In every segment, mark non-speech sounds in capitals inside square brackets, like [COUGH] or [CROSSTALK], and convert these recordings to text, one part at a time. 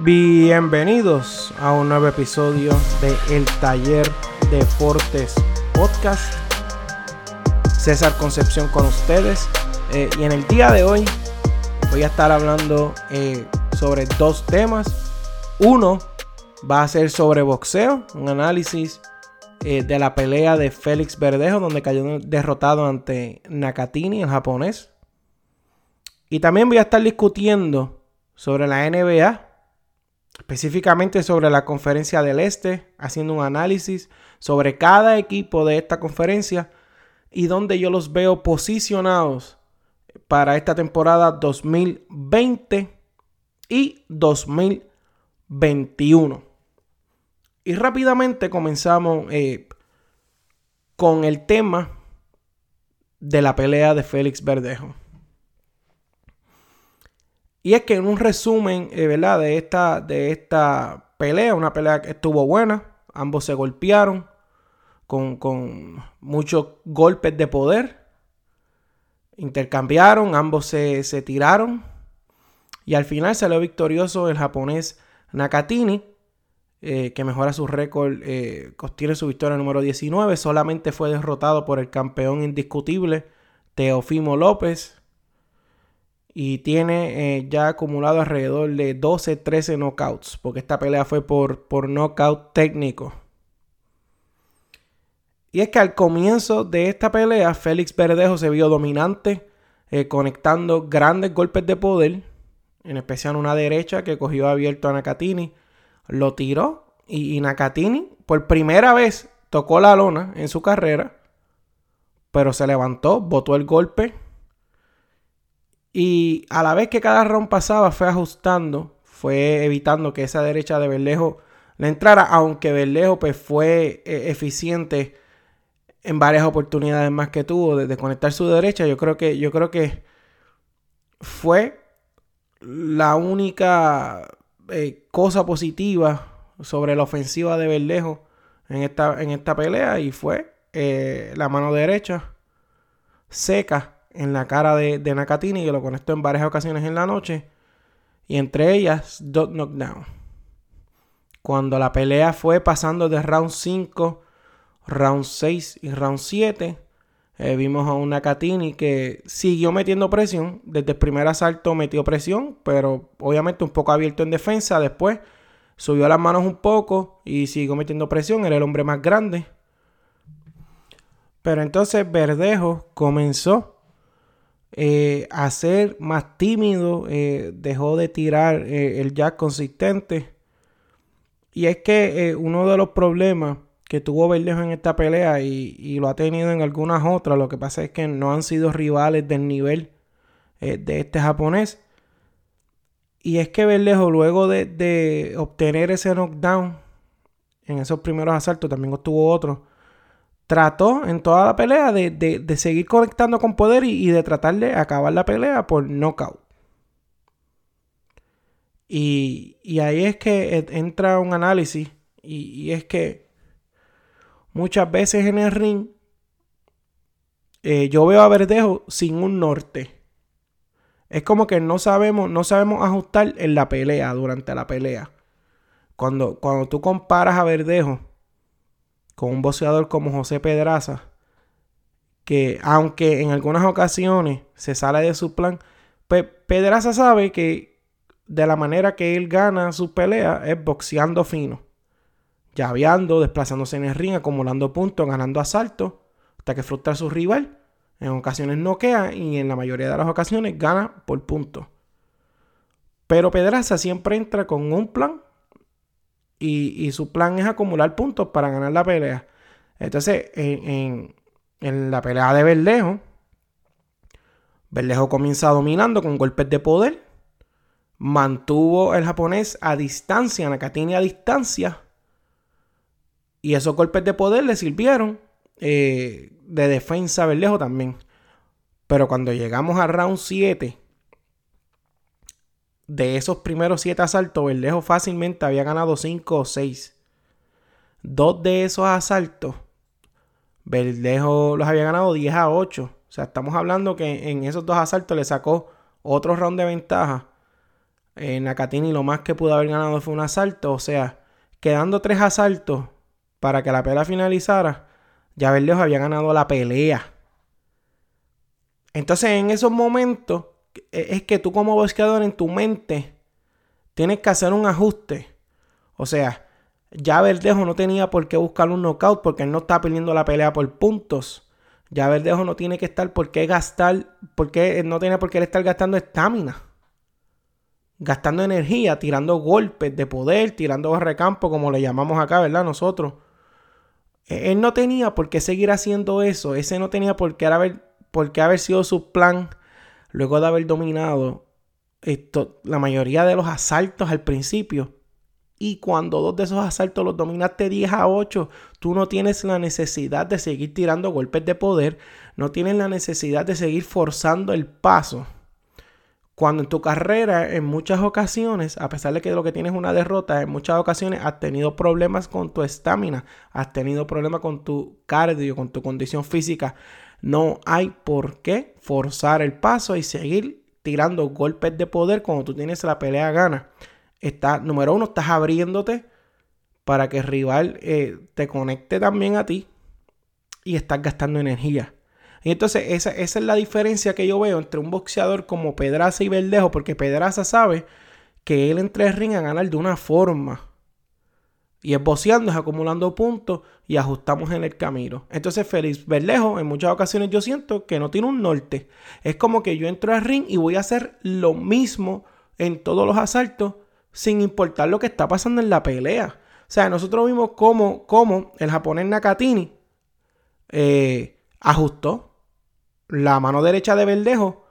Bienvenidos a un nuevo episodio de El Taller Deportes Podcast. César Concepción con ustedes. Eh, y en el día de hoy voy a estar hablando eh, sobre dos temas. Uno va a ser sobre boxeo, un análisis eh, de la pelea de Félix Verdejo, donde cayó derrotado ante Nakatini, el japonés. Y también voy a estar discutiendo sobre la NBA, específicamente sobre la conferencia del Este, haciendo un análisis sobre cada equipo de esta conferencia y donde yo los veo posicionados para esta temporada 2020 y 2021. Y rápidamente comenzamos eh, con el tema de la pelea de Félix Verdejo. Y es que en un resumen, eh, ¿verdad? De esta, de esta pelea, una pelea que estuvo buena, ambos se golpearon con, con muchos golpes de poder, intercambiaron, ambos se, se tiraron y al final salió victorioso el japonés Nakatini, eh, que mejora su récord, eh, su victoria número 19. Solamente fue derrotado por el campeón indiscutible Teofimo López. Y tiene eh, ya acumulado alrededor de 12-13 knockouts. Porque esta pelea fue por, por knockout técnico. Y es que al comienzo de esta pelea, Félix Verdejo se vio dominante, conectando grandes golpes de poder. En especial una derecha que cogió abierto a Nakatini lo tiró y, Nakatini por primera vez tocó la lona en su carrera, pero se levantó, botó el golpe y a la vez que cada round pasaba fue ajustando, fue evitando que esa derecha de Berlejo le entrara, aunque Berlejo pues, fue eh, eficiente en varias oportunidades más que tuvo de, conectar su derecha. Yo creo que, yo creo que fue la única eh, cosa positiva sobre la ofensiva de Verdejo en esta, en esta pelea y fue eh, la mano derecha seca en la cara de, de, Nakatini que lo conectó en varias ocasiones en la noche y entre ellas dos knockdown. Cuando la pelea fue pasando de round 5, round 6 y round 7, eh, vimos a un Nakatini que siguió metiendo presión. Desde el primer asalto metió presión, pero obviamente un poco abierto en defensa. Después subió las manos un poco y siguió metiendo presión. Era el hombre más grande. Pero entonces Verdejo comenzó eh, a ser más tímido. Eh, dejó de tirar el jack consistente. Y es que uno de los problemas que tuvo Verdejo en esta pelea y, lo ha tenido en algunas otras. Lo que pasa es que no han sido rivales del nivel eh, de este japonés. Y es que Verdejo, luego de, obtener ese knockdown en esos primeros asaltos, también obtuvo otro. Trató en toda la pelea de, seguir conectando con poder y, de tratar de acabar la pelea por knockout. Y, y ahí es que entra un análisis. y es que muchas veces en el ring, eh, yo veo a Verdejo sin un norte. Es como que no sabemos, no sabemos ajustar en la pelea, durante la pelea. Cuando, cuando tú comparas a Verdejo con un boxeador como José Pedraza, que aunque en algunas ocasiones se sale de su plan, Pedraza sabe que de la manera que él gana su pelea es boxeando fino llaveando, desplazándose en el ring, acumulando puntos, ganando asaltos, hasta que frustra a su rival. En ocasiones noquea y en la mayoría de las ocasiones gana por puntos. Pero Pedraza siempre entra con un plan y, su plan es acumular puntos para ganar la pelea. Entonces, en, en la pelea de Berlejo, Berlejo comienza dominando con golpes de poder. Mantuvo el japonés a distancia, Nakatini a distancia y esos golpes de poder le sirvieron eh, de defensa a Verdejo también. Pero cuando llegamos a round 7, de esos primeros 7 asaltos, Verdejo fácilmente había ganado 5 o 6. Dos de esos asaltos, Verdejo los había ganado 10 a 8. O sea, estamos hablando que en esos dos asaltos le sacó otro round de ventaja En Nakatini lo más que pudo haber ganado fue un asalto. O sea, quedando tres asaltos para que la pelea finalizara, ya Verdejo había ganado la pelea. Entonces, en esos momentos, es que tú como boxeador en tu mente tienes que hacer un ajuste. O sea, ya Verdejo no tenía por qué buscar un knockout porque él no está perdiendo la pelea por puntos. Ya Verdejo no tiene que estar por qué gastar, porque no tiene por qué estar gastando estamina. Gastando energía, tirando golpes de poder, tirando barrecampo, como le llamamos acá, ¿verdad? Nosotros. E, él no tenía por qué seguir haciendo eso. Ese no tenía por qué haber, por qué haber sido su plan luego de haber dominado esto, la mayoría de los asaltos al principio. Y cuando dos de esos asaltos los dominaste 10 a 8, tú no tienes la necesidad de seguir tirando golpes de poder, no tienes la necesidad de seguir forzando el paso. Cuando en tu carrera, en muchas ocasiones, a pesar de que lo que tienes es una derrota, en muchas ocasiones has tenido problemas con tu estamina, has tenido problemas con tu cardio, con tu condición física. No hay por qué forzar el paso y seguir tirando golpes de poder cuando tú tienes la pelea gana. Está, número uno, estás abriéndote para que el rival eh, te conecte también a ti y estás gastando energía. Y entonces esa, esa, es la diferencia que yo veo entre un boxeador como Pedraza y Verdejo, porque Pedraza sabe que él entra el ring a ganar de una forma. Y es boceando, es acumulando puntos y ajustamos en el camino. Entonces Félix Verdejo en muchas ocasiones yo siento que no tiene un norte. Es como que yo entro al ring y voy a hacer lo mismo en todos los asaltos sin importar lo que está pasando en la pelea. O sea, nosotros vimos cómo, cómo el japonés Nakatini eh, ajustó la mano derecha de Verdejo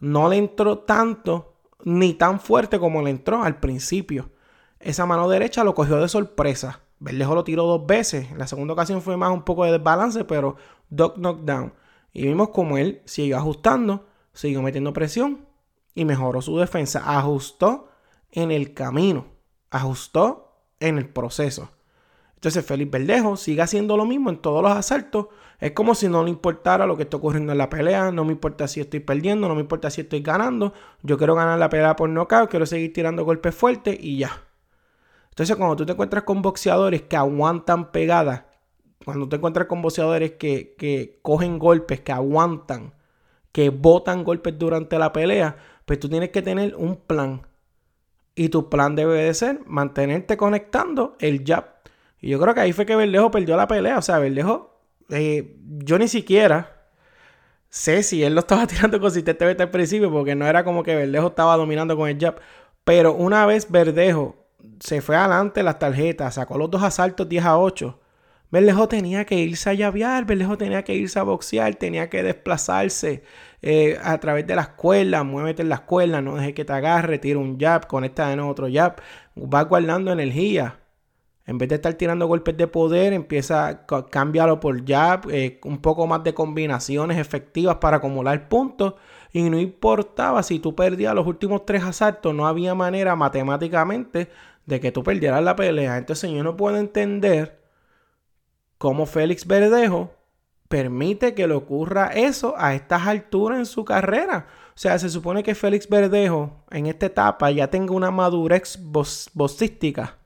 no le entró tanto ni tan fuerte como le entró al principio. Esa mano derecha lo cogió de sorpresa. Verdejo lo tiró dos veces. En la segunda ocasión fue más un poco de desbalance, pero dog knockdown. Y vimos como él siguió ajustando, siguió metiendo presión y mejoró su defensa. Ajustó en el camino, ajustó en el proceso. Entonces Félix Verdejo sigue haciendo lo mismo en todos los asaltos. Es como si no le importara lo que está ocurriendo en la pelea. No me importa si estoy perdiendo, no me importa si estoy ganando. Yo quiero ganar la pelea por nocaut, quiero seguir tirando golpes fuertes y ya. Entonces cuando tú te encuentras con boxeadores que aguantan pegadas, cuando te encuentras con boxeadores que, que cogen golpes, que aguantan, que botan golpes durante la pelea, pues tú tienes que tener un plan. Y tu plan debe de ser mantenerte conectando el jab y yo creo que ahí fue que Verdejo perdió la pelea. O sea, Verdejo, eh, yo ni siquiera sé si él lo estaba [LAUGHS] tirando consistentemente al principio, porque no era como que Verdejo estaba dominando con el jab. Pero una vez Verdejo se fue adelante las tarjetas, sacó los dos asaltos 10 a 8. Verdejo tenía que irse a llavear, Verdejo tenía que irse a boxear, tenía que desplazarse eh, a través de la escuela, muévete en la escuela, no deje que te agarre, tira un jab, conecta de nuevo otro jab, va guardando energía. En vez de estar tirando golpes de poder, empieza a cambiarlo por jab, eh, un poco más de combinaciones efectivas para acumular puntos. Y no importaba si tú perdías los últimos tres asaltos, no había manera matemáticamente de que tú perdieras la pelea. Entonces yo no puedo entender cómo Félix Verdejo permite que le ocurra eso a estas alturas en su carrera. O sea, se supone que Félix Verdejo en esta etapa ya tenga una madurez boxística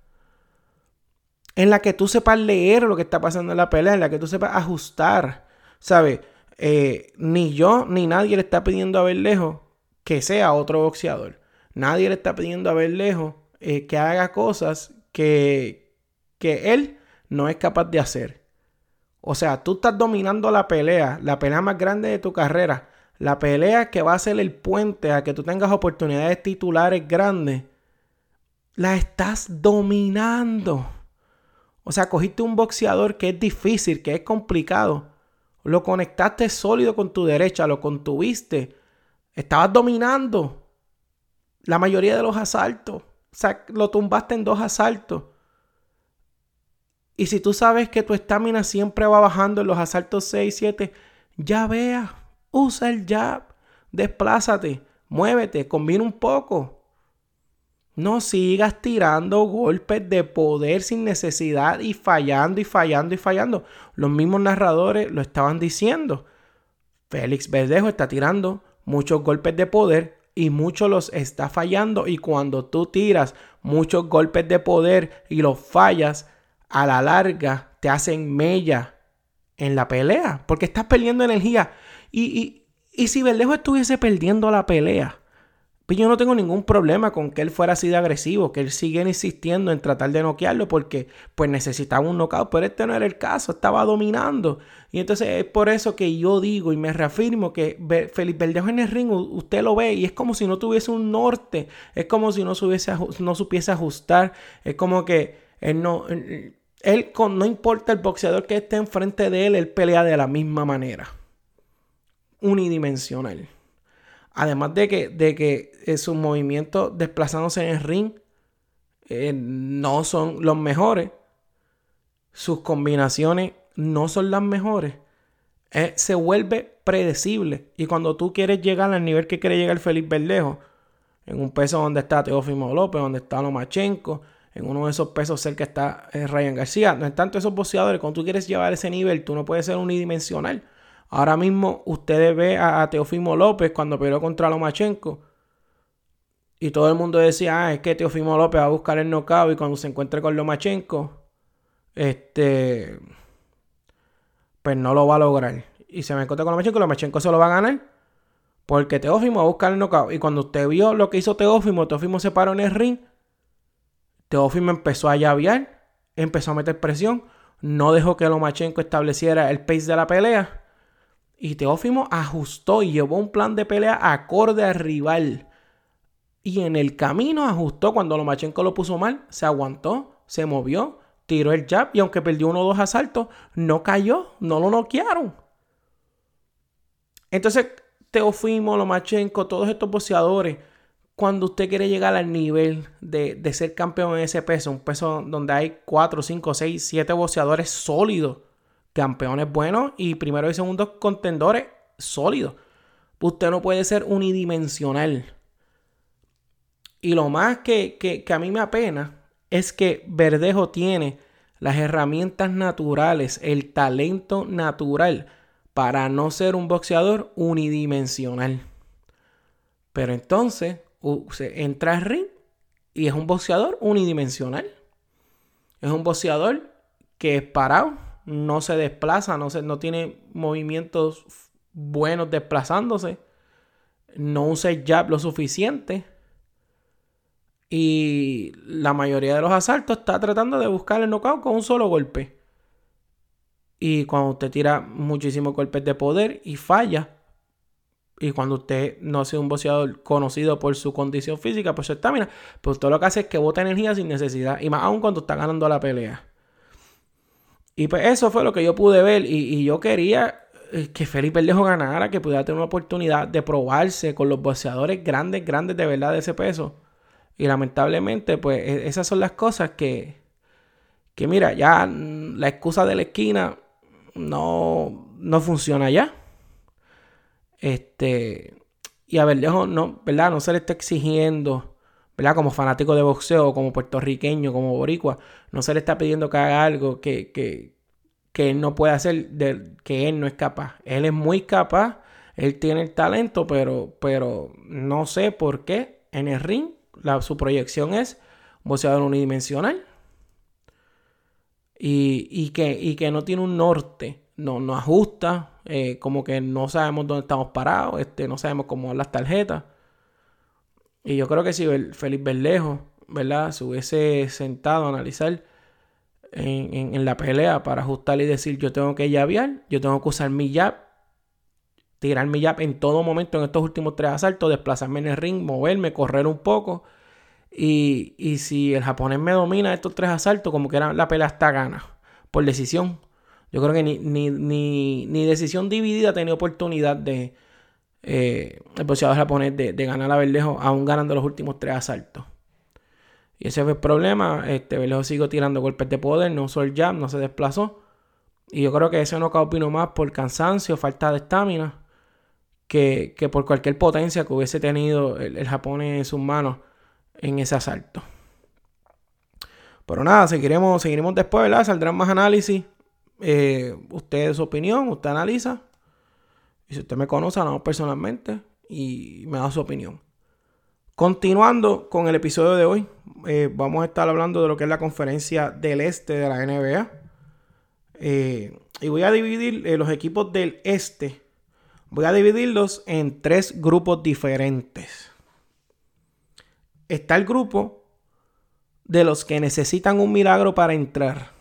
en la que tú sepas leer lo que está pasando en la pelea, en la que tú sepas ajustar, ¿sabes? Eh, ni yo ni nadie le está pidiendo a Berlejo que sea otro boxeador. Nadie le está pidiendo a Berlejo eh, que haga cosas que, que él no es capaz de hacer. O sea, tú estás dominando la pelea, la pelea más grande de tu carrera, la pelea que va a ser el puente a que tú tengas oportunidades titulares grandes, la estás dominando. O sea, cogiste un boxeador que es difícil, que es complicado. Lo conectaste sólido con tu derecha, lo contuviste. Estabas dominando la mayoría de los asaltos. Lo tumbaste en dos asaltos. Y si tú sabes que tu estamina siempre va bajando en los asaltos 6 y 7, ya vea, usa el jab, desplázate, muévete, combina un poco. No sigas tirando golpes de poder sin necesidad y fallando y fallando y fallando. Los mismos narradores lo estaban diciendo. Félix Verdejo está tirando muchos golpes de poder y muchos los está fallando y cuando tú tiras muchos golpes de poder y los fallas, a la larga te hacen mella en la pelea porque estás perdiendo energía. Y, y, si Verdejo estuviese perdiendo la pelea, pues yo no tengo ningún problema con que él fuera así de agresivo, que él siguiera insistiendo en tratar de noquearlo porque pues necesitaba un knockout, pero este no era el caso, estaba dominando. Y entonces es por eso que yo digo y me reafirmo que Felipe Verdejo en el ring usted lo ve y es como si no tuviese un norte, es como si no, no supiese ajustar, es como que él no... Él, con, no importa el boxeador que esté enfrente de él, él pelea de la misma manera. Unidimensional. Además de que, de que eh, sus movimientos desplazándose en el ring eh, no son los mejores. Sus combinaciones no son las mejores. Eh, se vuelve predecible. Y cuando tú quieres llegar al nivel que quiere llegar Felipe Verdejo, en un peso donde está Teófimo López, donde está Lomachenko, en uno de esos pesos cerca está Ryan García. No es tanto esos boxeadores. Cuando tú quieres llevar ese nivel, tú no puedes ser unidimensional. Ahora mismo ustedes ven a, Teofimo López cuando peleó contra Lomachenko. Y todo el mundo decía, ah, es que Teofimo López va a buscar el knockout y cuando se encuentre con Lomachenko, este, pues no lo va a lograr. Y se me encuentra con Lomachenko, Lomachenko se lo va a ganar. Porque Teófimo va a buscar el knockout. Y cuando usted vio lo que hizo Teófimo, Teófimo se paró en el ring. Teófimo empezó a llavear, empezó a meter presión. No dejó que Lomachenko estableciera el pace de la pelea. Y Teófimo ajustó y llevó un plan de pelea acorde al rival. Y en el camino ajustó cuando Lomachenko lo puso mal, se aguantó, se movió, tiró el jab y aunque perdió uno o dos asaltos, no cayó, no lo noquearon. Entonces, Teófimo, Lomachenko, todos estos boxeadores, cuando usted quiere llegar al nivel de, de, ser campeón en ese peso, un peso donde hay 4, 5, 6, 7 boxeadores sólidos, campeones buenos y primero y segundo contendores sólidos. Usted no puede ser unidimensional. Y lo más que, que, a mí me apena es que Verdejo tiene las herramientas naturales, el talento natural para no ser un boxeador unidimensional. Pero entonces se entra al ring y es un boxeador unidimensional. Es un boxeador que es parado, no se desplaza, no, se, no tiene movimientos buenos desplazándose, no usa el jab lo suficiente. Y la mayoría de los asaltos está tratando de buscar el knockout con un solo golpe. Y cuando usted tira muchísimos golpes de poder y falla, y cuando usted no es un boxeador conocido por su condición física, por su estamina, pues todo lo que hace es que bota energía sin necesidad. Y más aún cuando está ganando la pelea. Y pues eso fue lo que yo pude ver y, yo quería eh, que Felipe Verdejo ganara, que pudiera tener una oportunidad de probarse con los boxeadores grandes, grandes de verdad de ese peso. Y lamentablemente, pues e, esas son las cosas que, que mira, ya la excusa de la esquina no, no funciona ya. Este, y a Verdejo no, ¿verdad? No se le está exigiendo ¿verdad? Como fanático de boxeo, como puertorriqueño, como boricua, no se le está pidiendo que haga algo que, que, que él no puede hacer, que él no es capaz. Él es muy capaz, él tiene el talento, pero, pero no sé por qué en el ring la, su proyección es boxeador unidimensional. Y, y, que, y que no tiene un norte, no, no ajusta, eh, como que no sabemos dónde estamos parados, este, no sabemos cómo las tarjetas. Y yo creo que si Felipe Berlejo, ¿verdad? Se hubiese sentado a analizar en, la pelea para ajustar y decir yo tengo que llavear, yo tengo que usar mi jab, tirar mi jab en todo momento en estos últimos tres asaltos, desplazarme en el ring, moverme, correr un poco. Y, y si el japonés me domina estos tres asaltos, como que era, la pelea está gana, por decisión. Yo creo que ni, ni, ni, ni decisión dividida tenido oportunidad de, eh, el boxeador japonés de, ganar a Verdejo, aún ganando los últimos tres asaltos. Y ese fue el problema. Este, Verdejo siguió tirando golpes de poder, no usó el jab, no se desplazó. Y yo creo que ese no opino más por cansancio, falta de estamina, que, por cualquier potencia que hubiese tenido el, japonés en sus manos en ese asalto. Pero nada, seguiremos, seguiremos después, ¿verdad? Saldrán más análisis. Eh, usted su opinión, usted analiza. Y si usted me conoce, hablamos personalmente y me da su opinión. Continuando con el episodio de hoy, eh, vamos a estar hablando de lo que es la conferencia del este de la NBA. Eh, y voy a dividir eh, los equipos del este, voy a dividirlos en tres grupos diferentes. Está el grupo de los que necesitan un milagro para entrar.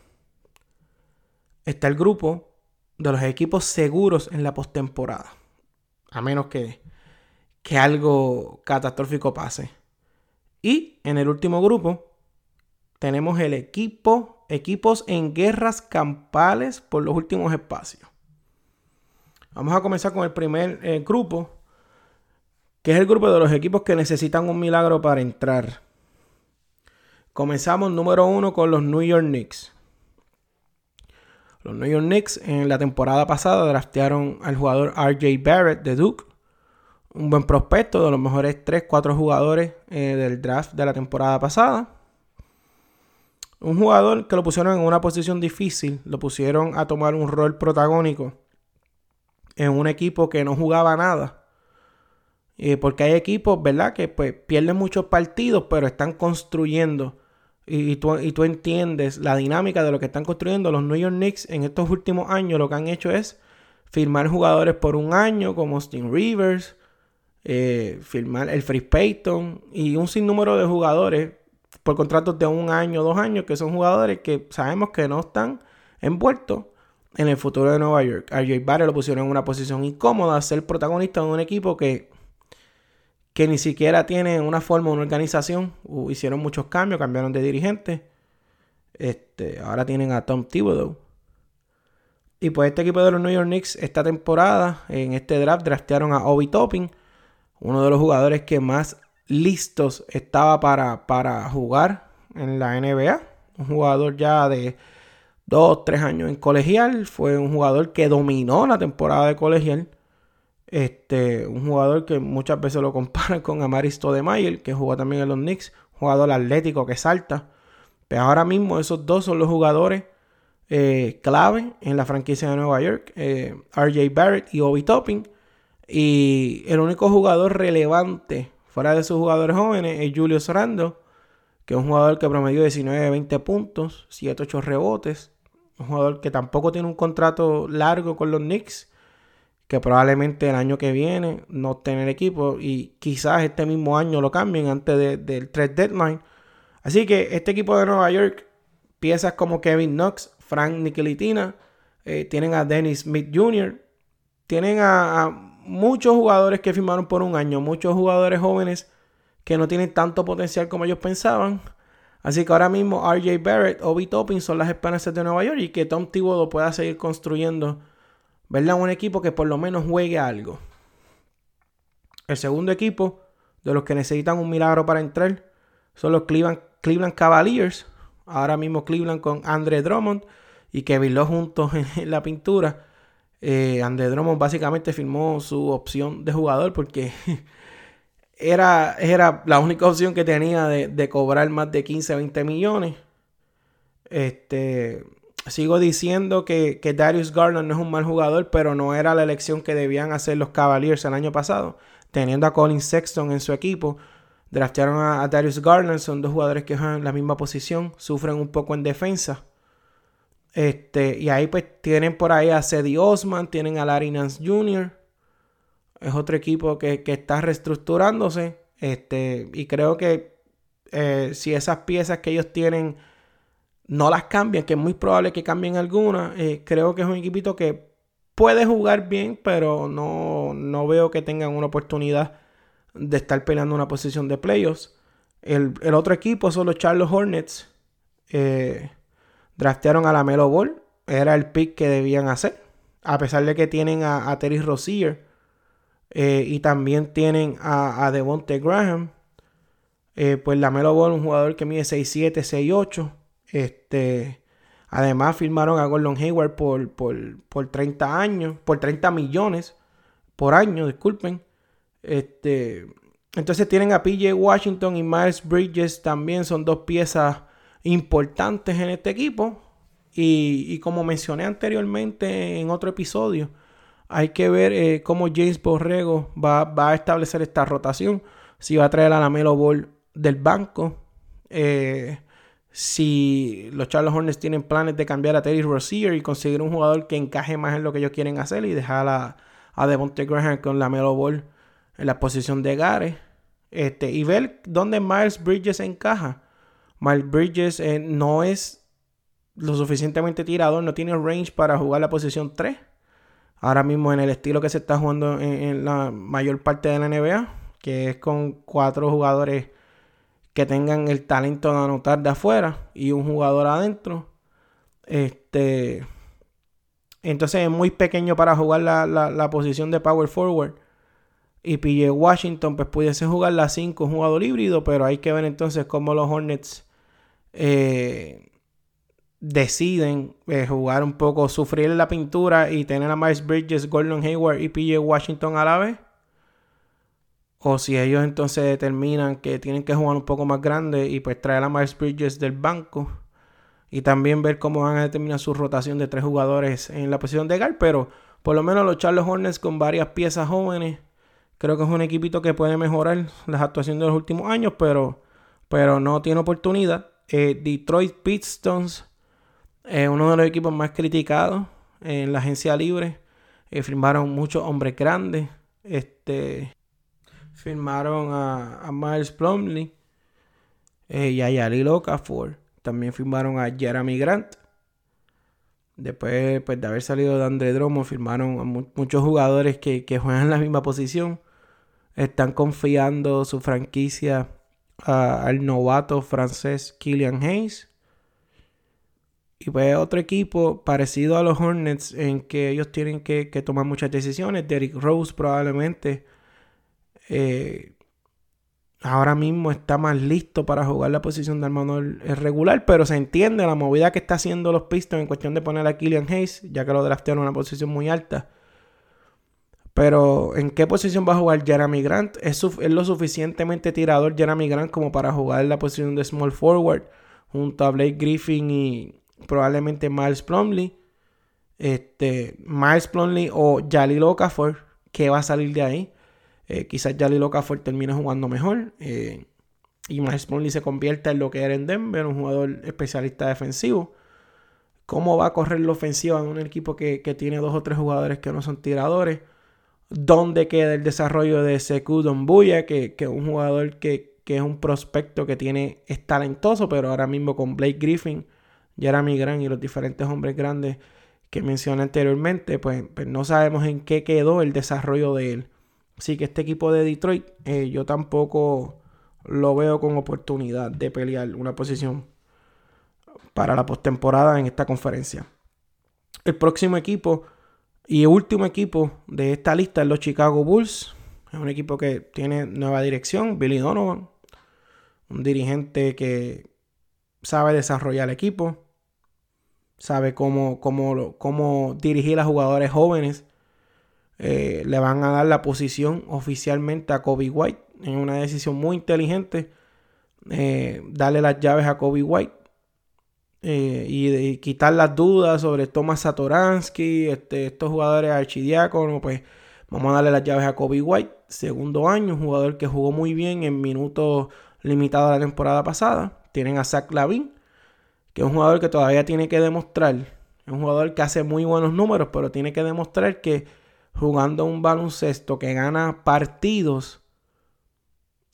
Está el grupo de los equipos seguros en la postemporada. A menos que, que algo catastrófico pase. Y en el último grupo tenemos el equipo, equipos en guerras campales por los últimos espacios. Vamos a comenzar con el primer eh, grupo, que es el grupo de los equipos que necesitan un milagro para entrar. Comenzamos número uno con los New York Knicks. Los New York Knicks en la temporada pasada draftearon al jugador RJ Barrett de Duke. Un buen prospecto de los mejores 3-4 jugadores eh, del draft de la temporada pasada. Un jugador que lo pusieron en una posición difícil, lo pusieron a tomar un rol protagónico en un equipo que no jugaba nada. Eh, porque hay equipos, ¿verdad? Que pues pierden muchos partidos, pero están construyendo y, tú, entiendes la dinámica de lo que están construyendo los New York Knicks en estos últimos años, lo que han hecho es firmar jugadores por un año como Austin Rivers, eh, firmar el Free Payton y un sinnúmero de jugadores por contratos de un año, dos años, que son jugadores que sabemos que no están envueltos en el futuro de Nueva York. RJ Barrett lo pusieron en una posición incómoda, ser protagonista de un equipo que que ni siquiera tienen una forma, una organización. hicieron muchos cambios, cambiaron de dirigente. Este, ahora tienen a Tom Thibodeau. Y pues este equipo de los New York Knicks esta temporada, en este draft, draftearon a Obi Topping, uno de los jugadores que más listos estaba para, para jugar en la NBA. Un jugador ya de 2, 3 años en colegial. Fue un jugador que dominó la temporada de colegial. Este, un jugador que muchas veces lo comparan con Amaris Stoudemire, que jugó también en los Knicks, jugador atlético que salta. Pero ahora mismo esos dos son los jugadores eh, clave en la franquicia de Nueva York, eh, RJ Barrett y Obi Topping. Y el único jugador relevante fuera de sus jugadores jóvenes es Julius Randle, que es un jugador que promedió 19-20 puntos, 7-8 rebotes. Un jugador que tampoco tiene un contrato largo con los Knicks que probablemente el año que viene no tener equipo y quizás este mismo año lo cambien antes del trade deadline. Así que este equipo de Nueva York, piezas como Kevin Knox, Frank Nicolitina, eh, tienen a Dennis Smith Jr., tienen a, muchos jugadores que firmaron por un año, muchos jugadores jóvenes que no tienen tanto potencial como ellos pensaban. Así que ahora mismo RJ Barrett, Obi Toppin son las esperanzas de Nueva York y que Tom Thibodeau pueda seguir construyendo ¿verdad? Un equipo que por lo menos juegue algo. El segundo equipo de los que necesitan un milagro para entrar son los Cleveland, Cavaliers. Ahora mismo Cleveland con Andre Drummond y Kevin Love juntos [LAUGHS] en la pintura. Eh, Andre Drummond básicamente firmó su opción de jugador porque [LAUGHS] era, era la única opción que tenía de, de cobrar más de 15, 20 millones. Este, sigo diciendo que, Darius Garland no es un mal jugador, pero no era la elección que debían hacer los Cavaliers el año pasado. Teniendo a Colin Sexton en su equipo, draftearon a, Darius Garland, son dos jugadores que juegan en la misma posición, sufren un poco en defensa. Este, y ahí pues tienen por ahí a Cedi Osman, tienen a Larry Nance Jr. Es otro equipo que, está reestructurándose. Este, y creo que eh, si esas piezas que ellos tienen no las cambian, que es muy probable que cambien algunas. Eh, creo que es un equipito que puede jugar bien, pero no, no, veo que tengan una oportunidad de estar peleando una posición de playoffs. El, otro equipo son los Charlotte Hornets. Eh, draftearon a la Melo Ball. Era el pick que debían hacer. A pesar de que tienen a, Terry Rozier. Eh, y también tienen a, a Devonte Graham. pues la Melo Ball, un jugador que mide 6'7, 6'8. Este, además firmaron a Gordon Hayward por, por, 30 años, por 30 millones por año, disculpen. Este, entonces tienen a PJ Washington y Miles Bridges también son dos piezas importantes en este equipo. Y, como mencioné anteriormente en otro episodio, hay que ver eh, cómo James Borrego va, va, a establecer esta rotación. si va a traer a la Melo Ball del banco. Eh, si los Charles Hornets tienen planes de cambiar a Terry Rozier y conseguir un jugador que encaje más en lo que ellos quieren hacer y dejar a, a Devontae Graham con la Melo Ball en la posición de Gare. Este, y ver dónde Miles Bridges encaja. Miles Bridges eh, no es lo suficientemente tirador, no tiene range para jugar la posición 3. Ahora mismo en el estilo que se está jugando en, la mayor parte de la NBA, que es con cuatro jugadores que tengan el talento de anotar de afuera y un jugador adentro. Este, entonces es muy pequeño para jugar la, la posición de power forward. Y PJ Washington, pues pudiese jugar la 5, un jugador híbrido, pero hay que ver entonces cómo los Hornets eh, deciden eh, jugar un poco, sufrir la pintura y tener a Miles Bridges, Gordon Hayward y PJ Washington a la vez. O si ellos entonces determinan que tienen que jugar un poco más grande y pues traer a Miles Bridges del banco. Y también ver cómo van a determinar su rotación de tres jugadores en la posición de Gal. Pero por lo menos los Charles Hornets con varias piezas jóvenes Creo que es un equipito que puede mejorar las actuaciones de los últimos años, pero, pero no tiene oportunidad. Eh, Detroit Pistons es uno de los equipos más criticados en la agencia libre. Eh, firmaron muchos hombres grandes. Este, firmaron a, Miles Plumley eh, y a Yali Locafor. También firmaron a Jeremy Grant. Después pues, de haber salido de Andre Dromo, firmaron a muchos jugadores que, que juegan la misma posición están confiando su franquicia al novato francés Killian Hayes. Y pues otro equipo parecido a los Hornets en que ellos tienen que, tomar muchas decisiones. Derrick Rose probablemente eh, ahora mismo está más listo para jugar la posición de armador regular, pero se entiende la movida que está haciendo los Pistons en cuestión de poner a Killian Hayes, ya que lo draftearon en una posición muy alta. Pero, ¿en qué posición va a jugar Jeremy Grant? ¿Es, lo suficientemente tirador Jeremy Grant como para jugar la posición de small forward junto a Blake Griffin y probablemente Miles Plumley? Este, Miles Plumley o Jalil Okafor, ¿qué va a salir de ahí? Eh, quizás Jalil Okafor termine jugando mejor eh, y Miles Plumley se convierta en lo que era en Denver, un jugador especialista defensivo. ¿Cómo va a correr la ofensiva en un equipo que, que tiene dos o tres jugadores que no son tiradores? dónde queda el desarrollo de Sekou Dombuya, que, que es un jugador que, es un prospecto que tiene, es talentoso, pero ahora mismo con Blake Griffin, Jeremy Grant y los diferentes hombres grandes que mencioné anteriormente, pues, pues, no sabemos en qué quedó el desarrollo de él. Así que este equipo de Detroit, eh, yo tampoco lo veo con oportunidad de pelear una posición para la postemporada en esta conferencia. El próximo equipo y último equipo de esta lista es los Chicago Bulls. Es un equipo que tiene nueva dirección, Billy Donovan. Un dirigente que sabe desarrollar el equipo. Sabe cómo, cómo, cómo dirigir a jugadores jóvenes. Eh, le van a dar la posición oficialmente a Kobe White. En una decisión muy inteligente. Eh, darle las llaves a Kobe White. Eh, y, quitar las dudas sobre Thomas Satoransky, este, estos jugadores archidiáconos, pues vamos a darle las llaves a Kobe White, segundo año, un jugador que jugó muy bien en minutos limitados la temporada pasada. Tienen a Zach Lavin, que es un jugador que todavía tiene que demostrar, es un jugador que hace muy buenos números, pero tiene que demostrar que jugando un baloncesto que gana partidos,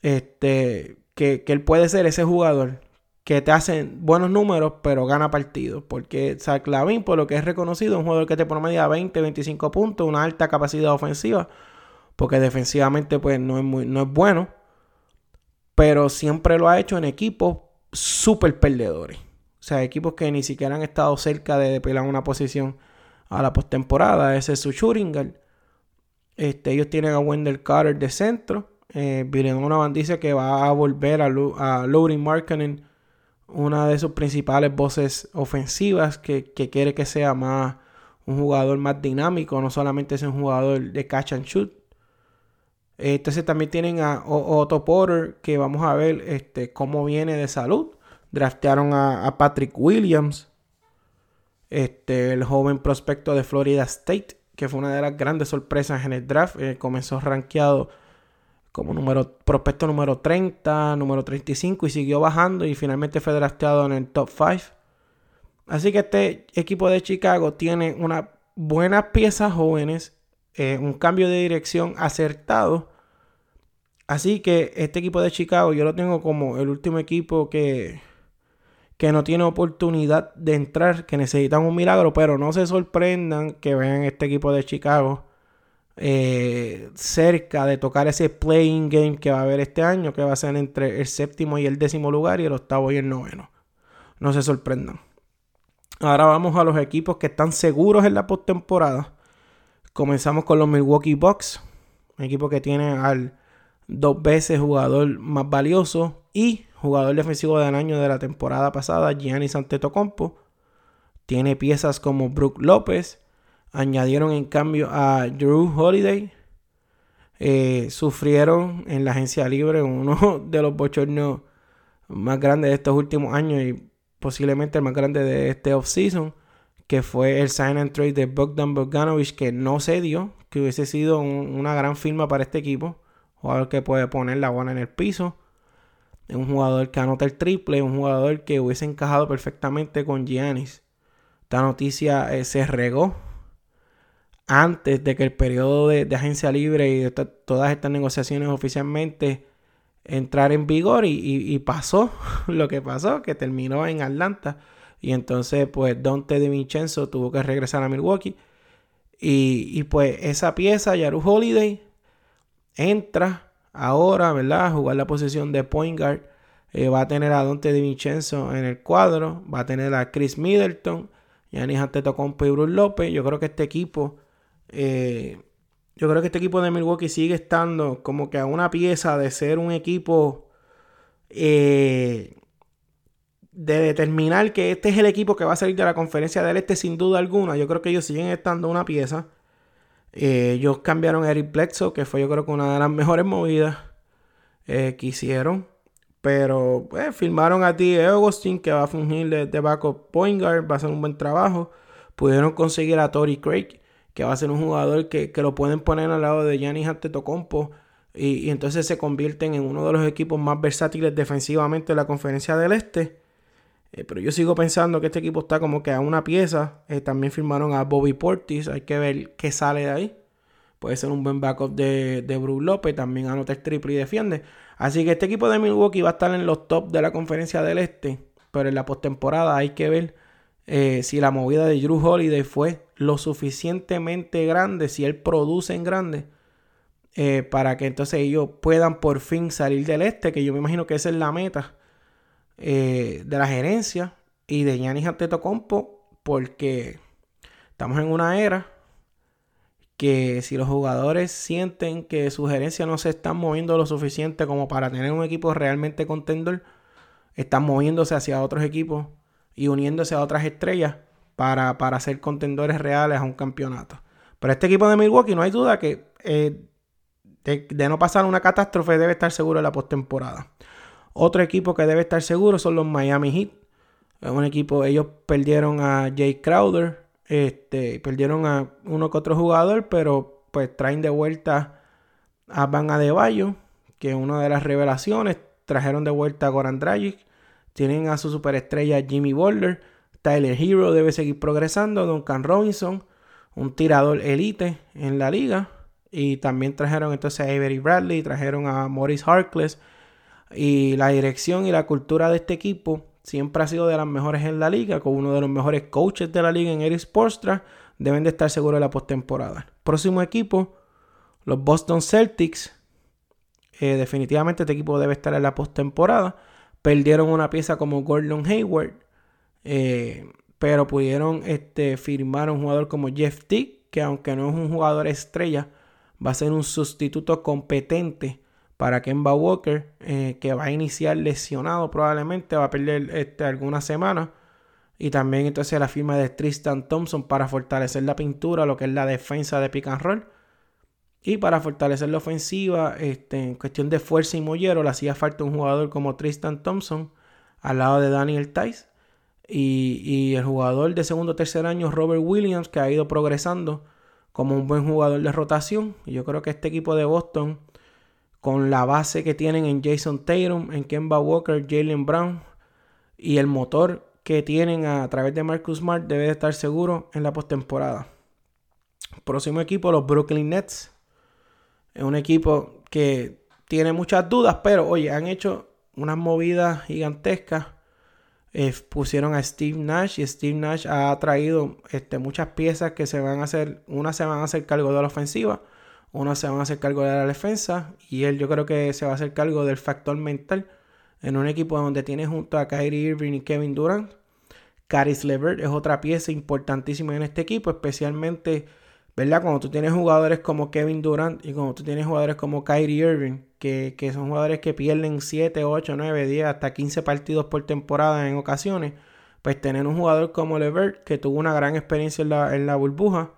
este, que, que él puede ser ese jugador que te hacen buenos números, pero gana partidos. Porque Zach Lavin, por lo que es reconocido, es un jugador que te promedia 20, 25 puntos, una alta capacidad ofensiva. Porque defensivamente, pues no es, muy, no es bueno. Pero siempre lo ha hecho en equipos súper perdedores. O sea, equipos que ni siquiera han estado cerca de pelear una posición a la postemporada. Ese es su shooting Este, ellos tienen a Wendell Carter de centro. Eh, una dice que va a volver a, a Loading Marketing una de sus principales voces ofensivas que, quiere que sea más un jugador más dinámico, no solamente es un jugador de catch and shoot. Entonces también tienen a Otto Porter, que vamos a ver este, cómo viene de salud. Draftearon a, Patrick Williams, este, el joven prospecto de Florida State, que fue una de las grandes sorpresas en el draft. Eh, comenzó rankeado como número, prospecto número 30, número 35 y siguió bajando y finalmente fue drafteado en el top 5. Así que este equipo de Chicago tiene unas buenas piezas jóvenes, eh, un cambio de dirección acertado. Así que este equipo de Chicago yo lo tengo como el último equipo que, que no tiene oportunidad de entrar, que necesitan un milagro, pero no se sorprendan que vean este equipo de Chicago eh, cerca de tocar ese playing game que va a haber este año, que va a ser entre el séptimo y el décimo lugar y el octavo y el noveno. No se sorprendan. Ahora vamos a los equipos que están seguros en la postemporada. Comenzamos con los Milwaukee Bucks, un equipo que tiene al dos veces jugador más valioso y jugador defensivo del año de la temporada pasada, Gianni Antetokounmpo. Tiene piezas como Brook López, Añadieron en cambio a Drew Holiday. Eh, sufrieron en la agencia libre uno [LAUGHS] de los bochornos más grandes de estos últimos años y posiblemente el más grande de este offseason, que fue el sign and trade de Bogdan Bogdanovich, que no se dio, que hubiese sido una gran firma para este equipo. Jugador que puede poner la bola en el piso. Un jugador que anota el triple, un jugador que hubiese encajado perfectamente con Giannis. Esta noticia eh, se regó antes de que el periodo de, agencia libre y de todas estas negociaciones oficialmente entrar en vigor y, pasó [LAUGHS] lo que pasó, que terminó en Atlanta y entonces pues Dante de Vincenzo tuvo que regresar a Milwaukee y, pues esa pieza, Yaru Holiday, entra ahora, ¿verdad? Jugar la posición de point guard. Eh, va a tener a Dante de Vincenzo en el cuadro, va a tener a Chris Middleton, Yanis Antetokounmpo y Bruce López. Yo creo que este equipo eh, yo creo que este equipo de Milwaukee sigue estando como que a una pieza de ser un equipo eh, de determinar que este es el equipo que va a salir de la conferencia del este sin duda alguna. Yo creo que ellos siguen estando una pieza. Eh, ellos cambiaron a Eric Bledsoe, que fue yo creo que una de las mejores movidas que hicieron. Pero pues, firmaron a ti Augustin, que va a fungir de, de backup point guard, va a hacer un buen trabajo. Pudieron conseguir a Tori Craig, que va a ser un jugador que, lo pueden poner al lado de Giannis Antetokounmpo y, y entonces se convierten en uno de los equipos más versátiles defensivamente de la conferencia del Este. Eh, pero yo sigo pensando que este equipo está como que a una pieza. Eh, también firmaron a Bobby Portis. Hay que ver qué sale de ahí. Puede ser un buen backup de, de Brook López. También anota el triple y defiende. Así que este equipo de Milwaukee va a estar en los top de la conferencia del Este. Pero en la postemporada hay que ver eh, si la movida de Drew Holiday fue lo suficientemente grande, si él produce en grande, para que entonces ellos puedan por fin salir del este, que yo me imagino que esa es la meta eh, de la gerencia y de Giannis Antetokounmpo, porque estamos en una era que si los jugadores sienten que su gerencia no se está moviendo lo suficiente como para tener un equipo realmente contendor, están moviéndose hacia otros equipos y uniéndose a otras estrellas para, para ser contendores reales a un campeonato. Pero este equipo de Milwaukee no hay duda que eh, de, no pasar una catástrofe debe estar seguro en la postemporada. Otro equipo que debe estar seguro son los Miami Heat. Es un equipo, ellos perdieron a Jay Crowder, este, perdieron a uno que otro jugador, pero pues traen de vuelta a Van Adebayo, que es una de las revelaciones. Trajeron de vuelta a Goran Dragic, tienen a su superestrella Jimmy Butler. Tyler Hero debe seguir progresando. Duncan Robinson, un tirador elite en la liga. Y también trajeron entonces a Avery Bradley, trajeron a Maurice Harkless. Y la dirección y la cultura de este equipo siempre ha sido de las mejores en la liga, con uno de los mejores coaches de la liga en Eric Sporstra. Deben de estar seguros de la postemporada. Próximo equipo, los Boston Celtics. Eh, definitivamente este equipo debe estar en la postemporada. Perdieron una pieza como Gordon Hayward. Eh, pero pudieron este, firmar un jugador como Jeff Tick, que aunque no es un jugador estrella, va a ser un sustituto competente para Kemba Walker, eh, que va a iniciar lesionado probablemente, va a perder este, algunas semanas. Y también entonces la firma de Tristan Thompson para fortalecer la pintura, lo que es la defensa de pick and roll. Y para fortalecer la ofensiva, este, en cuestión de fuerza y mollero, le hacía falta un jugador como Tristan Thompson al lado de Daniel Tice. Y, el jugador de segundo o tercer año, Robert Williams, que ha ido progresando como un buen jugador de rotación. Y yo creo que este equipo de Boston, con la base que tienen en Jason Tatum, en Kemba Walker, Jalen Brown y el motor que tienen a, través de Marcus Smart debe de estar seguro en la postemporada. Próximo equipo, los Brooklyn Nets. Es un equipo que tiene muchas dudas, pero oye, han hecho unas movidas gigantescas. Eh, pusieron a Steve Nash y Steve Nash ha traído este, muchas piezas que se van a hacer, unas se van a hacer cargo de la ofensiva, unas se van a hacer cargo de la defensa y él yo creo que se va a hacer cargo del factor mental en un equipo donde tiene junto a Kyrie Irving y Kevin Durant. Caris LeVert es otra pieza importantísima en este equipo, especialmente ¿verdad? Cuando tú tienes jugadores como Kevin Durant y cuando tú tienes jugadores como Kyrie Irving, que, son jugadores que pierden 7, 8, 9, 10, hasta 15 partidos por temporada en ocasiones, pues tener un jugador como Levert, que tuvo una gran experiencia en la, burbuja,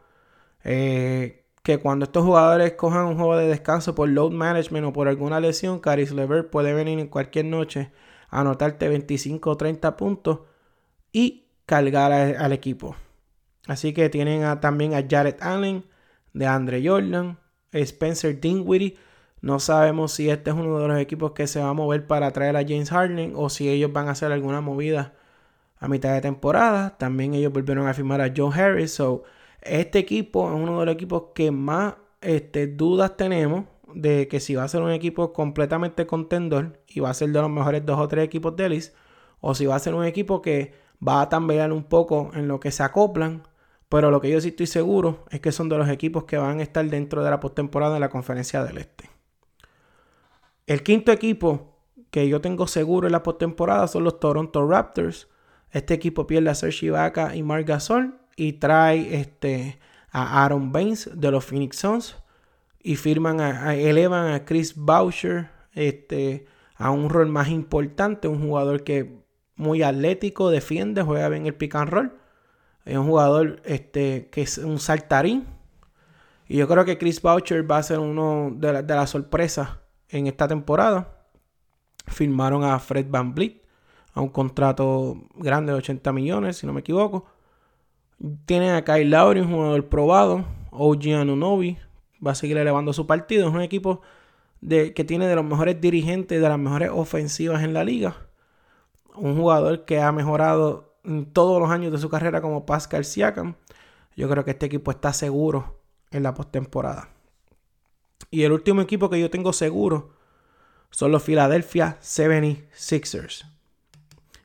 eh, que cuando estos jugadores cojan un juego de descanso por load management o por alguna lesión, Caris Levert puede venir en cualquier noche a anotarte 25 o 30 puntos y cargar al equipo. Así que tienen también a Jared Allen, de Andre Jordan, Spencer Dinwiddie. No sabemos si este es uno de los equipos que se va a mover para traer a James Harden o si ellos van a hacer alguna movida a mitad de temporada. También ellos volvieron a firmar a Joe Harris. Este equipo es uno de los equipos que más este, dudas tenemos de que si va a ser un equipo completamente contendor y va a ser de los mejores dos o tres equipos de Ellis, o si va a ser un equipo que va a tambalear un poco en lo que se acoplan pero lo que yo sí estoy seguro es que son de los equipos que van a estar dentro de la postemporada de la Conferencia del Este. El quinto equipo que yo tengo seguro en la postemporada son los Toronto Raptors. Este equipo pierde a Serge Ibaka y Marc Gasol y trae este, a Aaron Baines de los Phoenix Suns y firman a, elevan a Chris Boucher este, a un rol más importante, un jugador que muy atlético, defiende, juega bien el pick and roll es un jugador este, que es un saltarín. Y yo creo que Chris Boucher va a ser uno de, las la sorpresas en esta temporada. Firmaron a Fred Van Vliet a un contrato grande de 80 millones, si no me equivoco. Tienen a Kyle Lowry, un jugador probado. OG Anunobi va a seguir elevando su partido. Es un equipo de, que tiene de los mejores dirigentes, de las mejores ofensivas en la liga. Un jugador que ha mejorado todos los años de su carrera como Pascal Siakam, yo creo que este equipo está seguro en la postemporada. Y el último equipo que yo tengo seguro son los Philadelphia 76ers.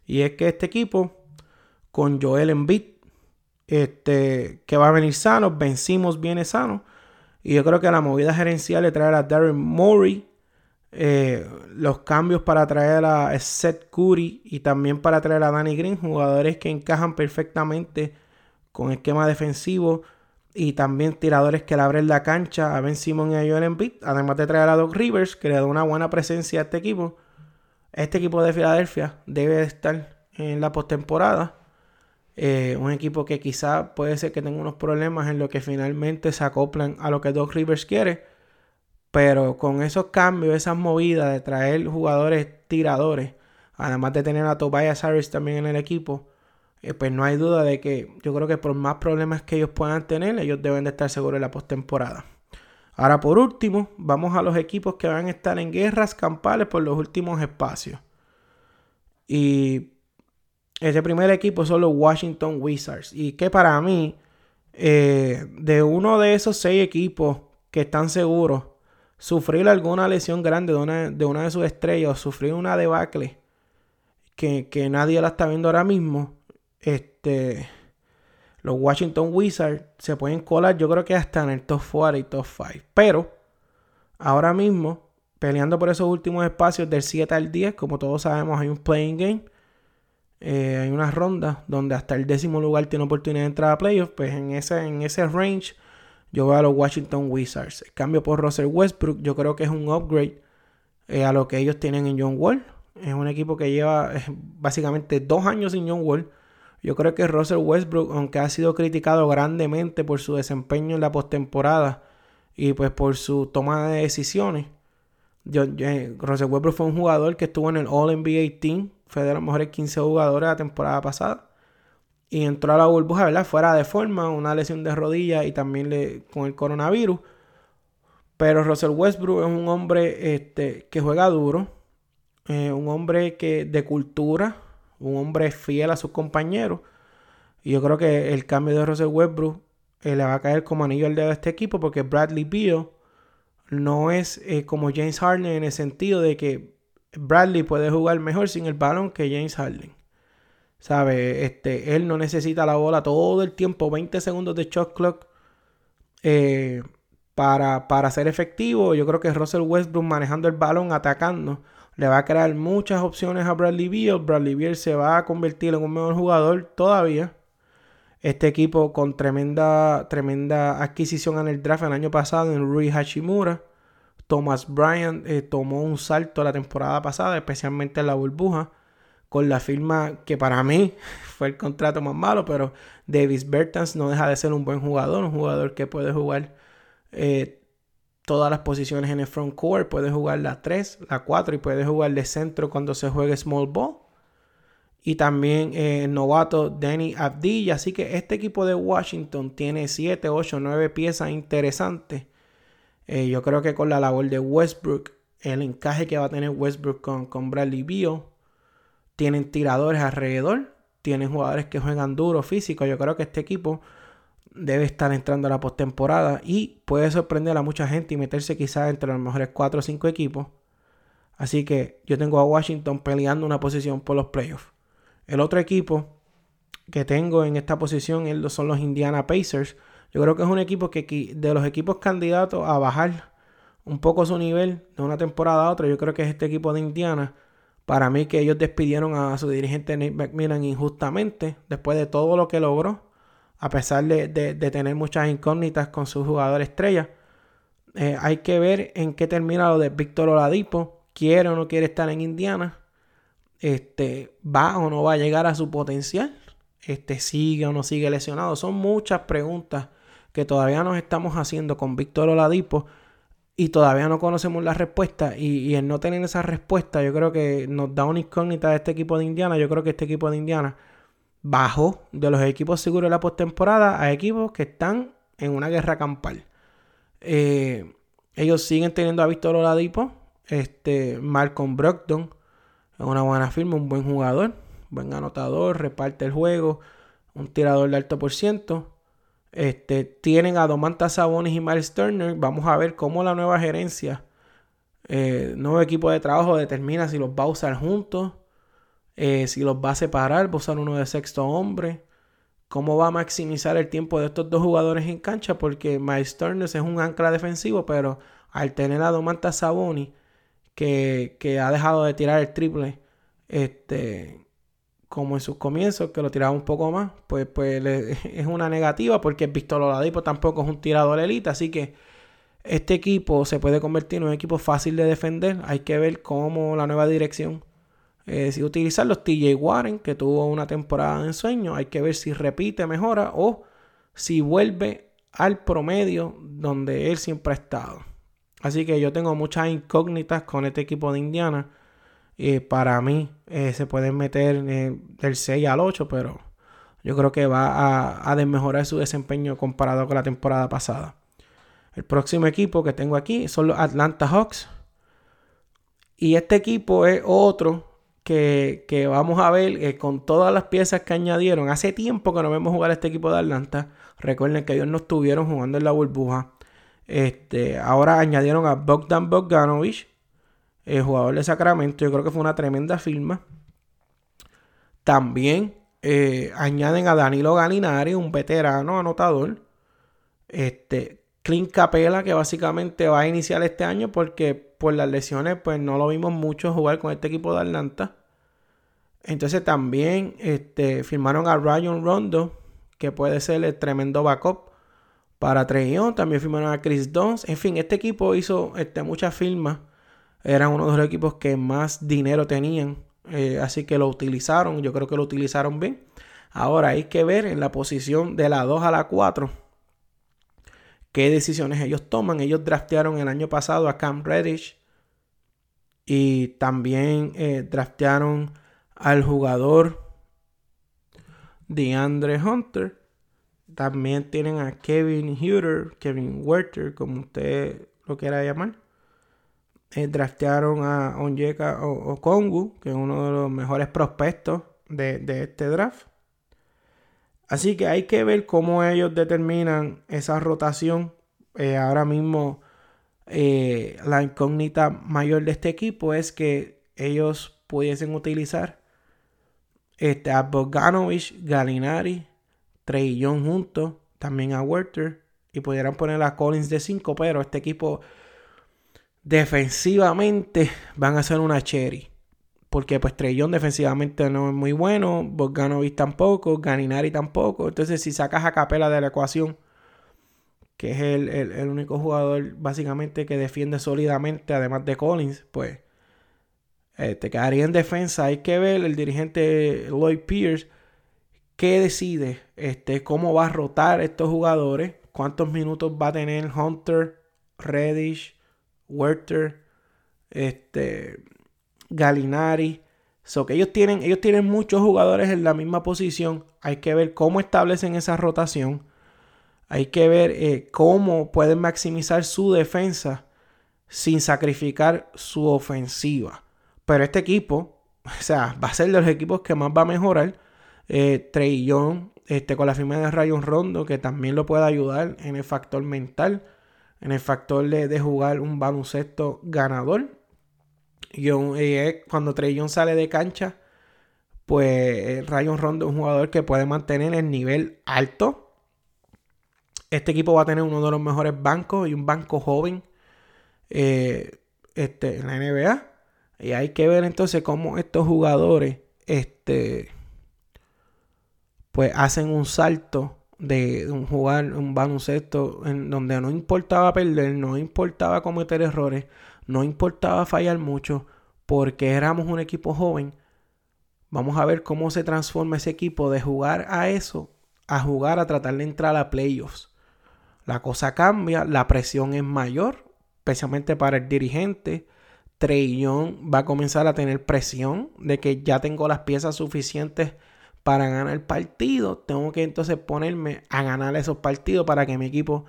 Y es que este equipo, con Joel Embiid, este, que va a venir sano, vencimos viene sano. Y yo creo que la movida gerencial de traer a Darren Murray eh, los cambios para traer a Seth Curry y también para traer a Danny Green, jugadores que encajan perfectamente con esquema defensivo y también tiradores que le abren la cancha a Ben Simon y a Joel Embiid, además de traer a Doc Rivers, que le da una buena presencia a este equipo. Este equipo de Filadelfia debe estar en la postemporada. Eh, un equipo que quizá puede ser que tenga unos problemas en lo que finalmente se acoplan a lo que Doc Rivers quiere pero con esos cambios, esas movidas de traer jugadores tiradores, además de tener a Tobias Harris también en el equipo, eh, pues no hay duda de que yo creo que por más problemas que ellos puedan tener, ellos deben de estar seguros en la postemporada. Ahora por último, vamos a los equipos que van a estar en guerras campales por los últimos espacios. Y ese primer equipo son los Washington Wizards. Y que para mí, eh, de uno de esos seis equipos que están seguros, sufrir alguna lesión grande de una de, sus estrellas o sufrir una debacle que, nadie la está viendo ahora mismo, este, los Washington Wizards se pueden colar, yo creo que hasta en el top 4 y top 5. Pero ahora mismo, peleando por esos últimos espacios del 7 al 10, como todos sabemos, hay un playing game. Eh, hay unas rondas donde hasta el décimo lugar tiene oportunidad de entrar a playoffs. Pues en ese, en ese range yo veo a los Washington Wizards. El cambio por Russell Westbrook, yo creo que es un upgrade eh, a lo que ellos tienen en John Wall. Es un equipo que lleva eh, básicamente dos años sin John Wall. Yo creo que Russell Westbrook, aunque ha sido criticado grandemente por su desempeño en la postemporada y pues por su toma de decisiones, yo, eh, Westbrook fue un jugador que estuvo en el All NBA Team, fue de los mejores 15 jugadores la temporada pasada y entró a la burbuja, ¿verdad? Fuera de forma, una lesión de rodilla y también le, con el coronavirus. Pero Russell Westbrook es un hombre este, que juega duro, eh, un hombre que de cultura, un hombre fiel a sus compañeros. Y yo creo que el cambio de Russell Westbrook eh, le va a caer como anillo al dedo a este equipo porque Bradley Beal no es eh, como James Harden en el sentido de que Bradley puede jugar mejor sin el balón que James Harden. ¿Sabe? Este, él no necesita la bola todo el tiempo, 20 segundos de shot clock para, para ser efectivo. Yo creo que Russell Westbrook manejando el balón, atacando, le va a crear muchas opciones a Bradley Beal. Bradley Beal se va a convertir en un mejor jugador todavía. Este equipo con tremenda, tremenda adquisición en el draft el año pasado en Rui Hachimura. Thomas Bryant eh, tomó un salto la temporada pasada, especialmente en la burbuja, con la firma que para mí [LAUGHS] fue el contrato más malo, pero Davis Bertans no deja de ser un buen jugador, un jugador que puede jugar eh, todas las posiciones en el front court. Puede jugar la 3, la 4 y puede jugar de centro cuando se juegue small ball. Y también eh, el novato Danny Abdilla. Así que este equipo de Washington tiene 7, 8, 9 piezas interesantes. Eh, yo creo que con la labor de Westbrook, el encaje que va a tener Westbrook con, con Bradley Beal, tienen tiradores alrededor, tienen jugadores que juegan duro, físico. Yo creo que este equipo debe estar entrando a la postemporada y puede sorprender a mucha gente y meterse quizás entre los mejores 4 o 5 equipos. Así que yo tengo a Washington peleando una posición por los playoffs. El otro equipo que tengo en esta posición son los Indiana Pacers. Yo creo que es un equipo que de los equipos candidatos a bajar un poco su nivel de una temporada a otra, yo creo que es este equipo de Indiana. Para mí que ellos despidieron a su dirigente Nate McMillan injustamente después de todo lo que logró a pesar de, tener muchas incógnitas con su jugador estrella. Eh, hay que ver en qué termina lo de Víctor Oladipo. ¿Quiere o no quiere estar en Indiana? Este, ¿Va o no va a llegar a su potencial? Este, ¿Sigue o no sigue lesionado? Son muchas preguntas que todavía nos estamos haciendo con Víctor Oladipo y todavía no conocemos la respuesta. Y, el no tener esa respuesta, yo creo que nos da una incógnita de este equipo de Indiana. Yo creo que este equipo de Indiana bajo de los equipos seguros de la postemporada a equipos que están en una guerra campal. Eh, ellos siguen teniendo a Víctor Oladipo, este, Malcolm Brogdon, una buena firma, un buen jugador, buen anotador, reparte el juego, un tirador de alto por ciento. Este, tienen a Domantas Sabonis y Miles Turner. Vamos a ver cómo la nueva gerencia, eh, nuevo equipo de trabajo determina si los va a usar juntos eh, si los va a separar, va a usar uno de sexto hombre. ¿Cómo va a maximizar el tiempo de estos dos jugadores en cancha? Porque Miles Turner es un ancla defensivo, pero al tener a Domantas Saboni, que, ha dejado de tirar el triple, este, como en sus comienzos, que lo tiraba un poco más, pues, pues [LAUGHS] es una negativa, porque Víctor Oladipo tampoco es un tirador elite, así que este equipo se puede convertir en un equipo fácil de defender. Hay que ver cómo la nueva dirección eh, si utilizar los TJ Warren, que tuvo una temporada de ensueño, hay que ver si repite, mejora o si vuelve al promedio donde él siempre ha estado. Así que yo tengo muchas incógnitas con este equipo de Indiana. Y para mí eh, se pueden meter eh, del 6 al 8, pero yo creo que va a, a desmejorar su desempeño comparado con la temporada pasada. El próximo equipo que tengo aquí son los Atlanta Hawks. Y este equipo es otro que, vamos a ver eh, con todas las piezas que añadieron. Hace tiempo que no vemos jugar a este equipo de Atlanta. Recuerden que ellos no estuvieron jugando en la burbuja. Este, ahora añadieron a Bogdan Bogdanovich, el jugador de Sacramento. Yo creo que fue una tremenda firma. También eh, añaden a Danilo Galinari, un veterano anotador. Este, Clint Capela, que básicamente va a iniciar este año porque por las lesiones, pues no lo vimos mucho jugar con este equipo de Atlanta. Entonces también este, firmaron a Ryan Rondo, que puede ser el tremendo backup para Treyon. También firmaron a Chris Dons. En fin, este equipo hizo este, muchas firmas. Eran uno de los equipos que más dinero tenían. Eh, así que lo utilizaron. Yo creo que lo utilizaron bien. Ahora hay que ver en la posición de la 2 a la 4 qué decisiones ellos toman. Ellos draftearon el año pasado a Cam Reddish y también eh, draftearon al jugador DeAndre Hunter. También tienen a Kevin Huter, Kevin Werther, como usted lo quiera llamar. Eh, draftearon a Onyeka Okongu, que es uno de los mejores prospectos de, este draft. Así que hay que ver cómo ellos determinan esa rotación. Eh, ahora mismo eh, la incógnita mayor de este equipo es que ellos pudiesen utilizar este, a Bogdanovich, Galinari, Trey Young juntos, también a Werther, y pudieran poner a Collins de 5, pero este equipo defensivamente van a ser una cherry. Porque pues Trey Young defensivamente no es muy bueno, Bogdanovich tampoco, Galinari tampoco. Entonces si sacas a Capela de la ecuación, que es el, único jugador básicamente que defiende sólidamente, además de Collins, pues eh, te quedaría en defensa. Hay que ver el dirigente Lloyd Pierce qué decide, este, cómo va a rotar estos jugadores, cuántos minutos va a tener Hunter, Reddish, Werther, este, Galinari. So que ellos tienen, ellos tienen muchos jugadores en la misma posición. Hay que ver cómo establecen esa rotación hay que ver eh, cómo pueden maximizar su defensa sin sacrificar su ofensiva. Pero este equipo, [LAUGHS] o sea, va a ser de los equipos que más va a mejorar. Eh, este, con la firma de Rayon Rondo, que también lo puede ayudar en el factor mental, en el factor de, jugar un baloncesto ganador. Y eh, cuando Trey sale de cancha, pues Rayon Rondo es un jugador que puede mantener el nivel alto este equipo va a tener uno de los mejores bancos y un banco joven eh, este, en la NBA. Y hay que ver entonces cómo estos jugadores este, pues hacen un salto de, un jugar un baloncesto en donde no importaba perder, no importaba cometer errores, no importaba fallar mucho, porque éramos un equipo joven. Vamos a ver cómo se transforma ese equipo de jugar a eso a jugar a tratar de entrar a playoffs la cosa cambia, la presión es mayor, especialmente para el dirigente. Trey va a comenzar a tener presión de que ya tengo las piezas suficientes para ganar partido. Tengo que entonces ponerme a ganar esos partidos para que mi equipo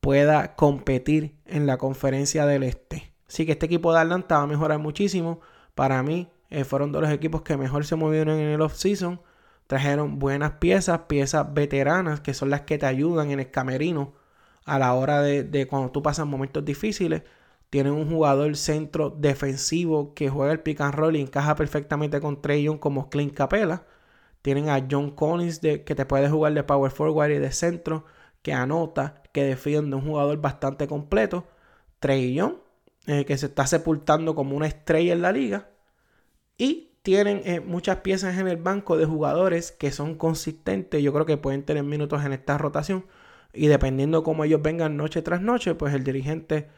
pueda competir en la conferencia del este. Así que este equipo de Atlanta va a mejorar muchísimo. Para mí eh, fueron de los equipos que mejor se movieron en el off-season. Trajeron buenas piezas, piezas veteranas que son las que te ayudan en el camerino a la hora de, cuando tú pasas momentos difíciles. Tienen un jugador centro defensivo que juega el pick and roll y encaja perfectamente con Trey Young como Clint Capela. Tienen a John Collins que te puede jugar de power forward y de centro, que anota, que defiende, un jugador bastante completo. Trey Young, eh, que se está sepultando como una estrella en la liga. Y tienen eh, muchas piezas en el banco de jugadores que son consistentes. Yo creo que pueden tener minutos en esta rotación. Y dependiendo cómo ellos vengan noche tras noche, pues el dirigente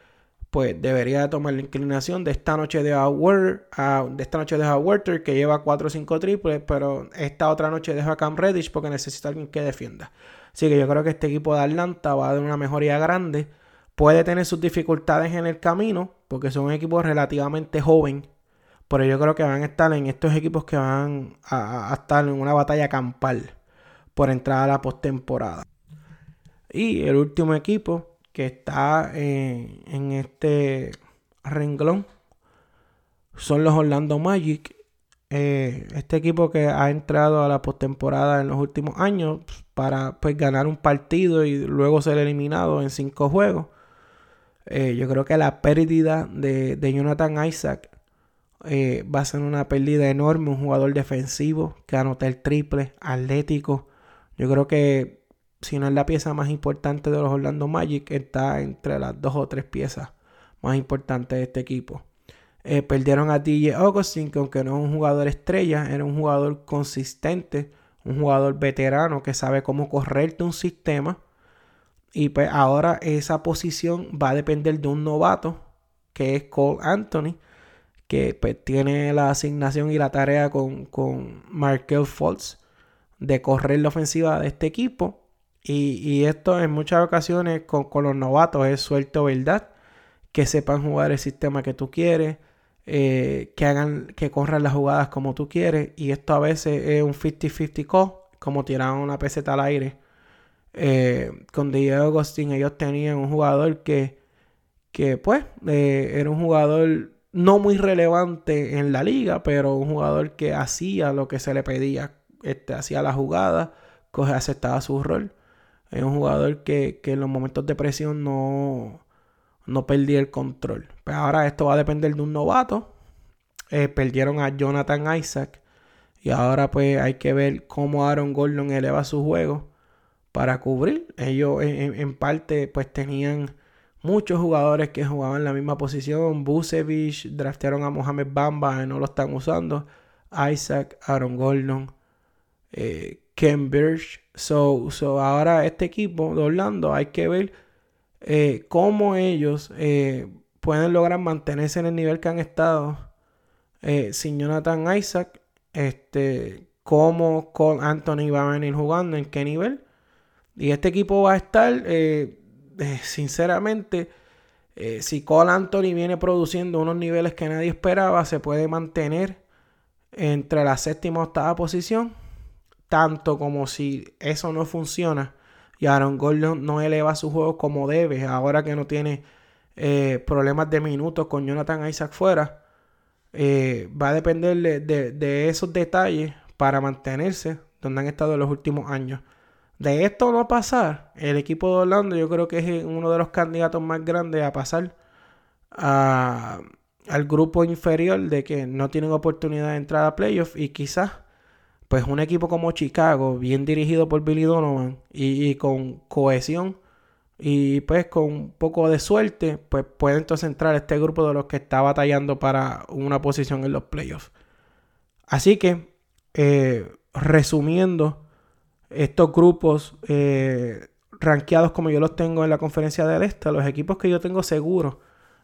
pues debería tomar la inclinación de esta noche de Howard, de esta noche de Howard que lleva 4 o 5 triples, pero esta otra noche deja a Cam Reddish porque necesita alguien que defienda. Así que yo creo que este equipo de Atlanta va a dar una mejoría grande. Puede tener sus dificultades en el camino, porque son equipos relativamente joven. Pero yo creo que van a estar en estos equipos que van a estar en una batalla campal por entrar a la postemporada. Y el último equipo que está en, este renglón son los Orlando Magic. Eh, este equipo que ha entrado a la postemporada en los últimos años para pues, ganar un partido y luego ser eliminado en cinco juegos. Eh, yo creo que la pérdida de, Jonathan Isaac eh, va a ser una pérdida enorme. Un jugador defensivo que anota el triple, atlético. Yo creo que si no es la pieza más importante de los Orlando Magic, está entre las dos o tres piezas más importantes de este equipo. Eh, perdieron a DJ Augustin, que aunque no es un jugador estrella, era un jugador consistente, un jugador veterano que sabe cómo correrte un sistema. Y pues ahora esa posición va a depender de un novato, que es Cole Anthony, que pues, tiene la asignación y la tarea con, con Markel Fultz de correr la ofensiva de este equipo. Y, esto en muchas ocasiones con, los novatos es suelto verdad. Que sepan jugar el sistema que tú quieres. Eh, que hagan, que corran las jugadas como tú quieres. Y esto a veces es un 50-50 call. Como tiraban una peseta al aire. Eh, con Diego Agustín ellos tenían un jugador que, que pues eh, era un jugador no muy relevante en la liga, pero un jugador que hacía lo que se le pedía, este, hacía la jugada, aceptaba su rol. Es un jugador que, en los momentos de presión no, no perdía el control. Pero pues ahora esto va a depender de un novato. Eh, perdieron a Jonathan Isaac. Y ahora pues hay que ver cómo Aaron Gordon eleva su juego para cubrir. Ellos en parte pues tenían muchos jugadores que jugaban la misma posición. Busevich, draftearon a Mohamed Bamba y no lo están usando. Isaac, Aaron Gordon, eh, Ken Birch. So, so, ahora este equipo de Orlando hay que ver eh, cómo ellos eh, pueden lograr mantenerse en el nivel que han estado sin Jonathan Isaac. Este, cómo con Anthony va a venir jugando, en qué nivel. Y este equipo va a estar eh, sinceramente, eh, si Cole Anthony viene produciendo unos niveles que nadie esperaba, se puede mantener entre la séptima y octava posición. Tanto como si eso no funciona y Aaron Gordon no eleva su juego como debe, ahora que no tiene eh, problemas de minutos con Jonathan Isaac fuera. va a depender de, esos detalles para mantenerse donde han estado en los últimos años. De esto no pasar, el equipo de Orlando yo creo que es uno de los candidatos más grandes a pasar al grupo inferior de que no tienen oportunidad de entrar a playoffs y quizás pues un equipo como Chicago, bien dirigido por Billy Donovan y, con cohesión y pues con un poco de suerte, pues puede entonces entrar este grupo de los que está batallando para una posición en los playoffs. Así que, eh, resumiendo, estos grupos eh, como yo los tengo en la conferencia del Este, los equipos que yo tengo seguros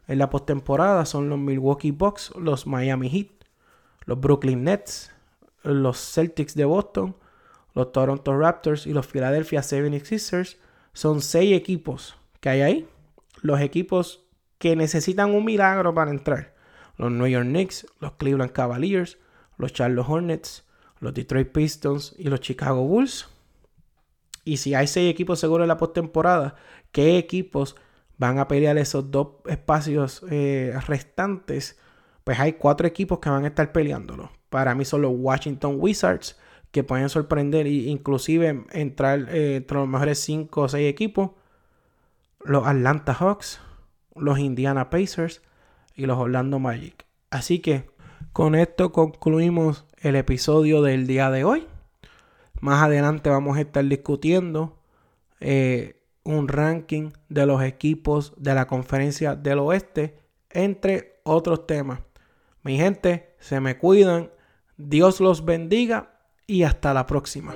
en la postemporada son los Milwaukee Bucks, los Miami Heat, los Brooklyn Nets, los Celtics de Boston, los Toronto Raptors y los Philadelphia 76ers. Son seis equipos que hay ahí. Los equipos que necesitan un milagro para entrar. Los New York Knicks, los Cleveland Cavaliers, los Charlotte Hornets, los Detroit Pistons y los Chicago Bulls. Y si hay seis equipos seguros en la postemporada, ¿qué equipos van a pelear esos dos espacios eh, restantes? Pues hay cuatro equipos que van a estar peleándolo. Para mí son los Washington Wizards, que pueden sorprender e inclusive entrar eh, entre los mejores cinco o seis equipos. Los Atlanta Hawks, los Indiana Pacers y los Orlando Magic. Así que con esto concluimos el episodio del día de hoy. Más adelante vamos a estar discutiendo eh, un ranking de los equipos de la conferencia del oeste, entre otros temas. Mi gente, se me cuidan, Dios los bendiga y hasta la próxima.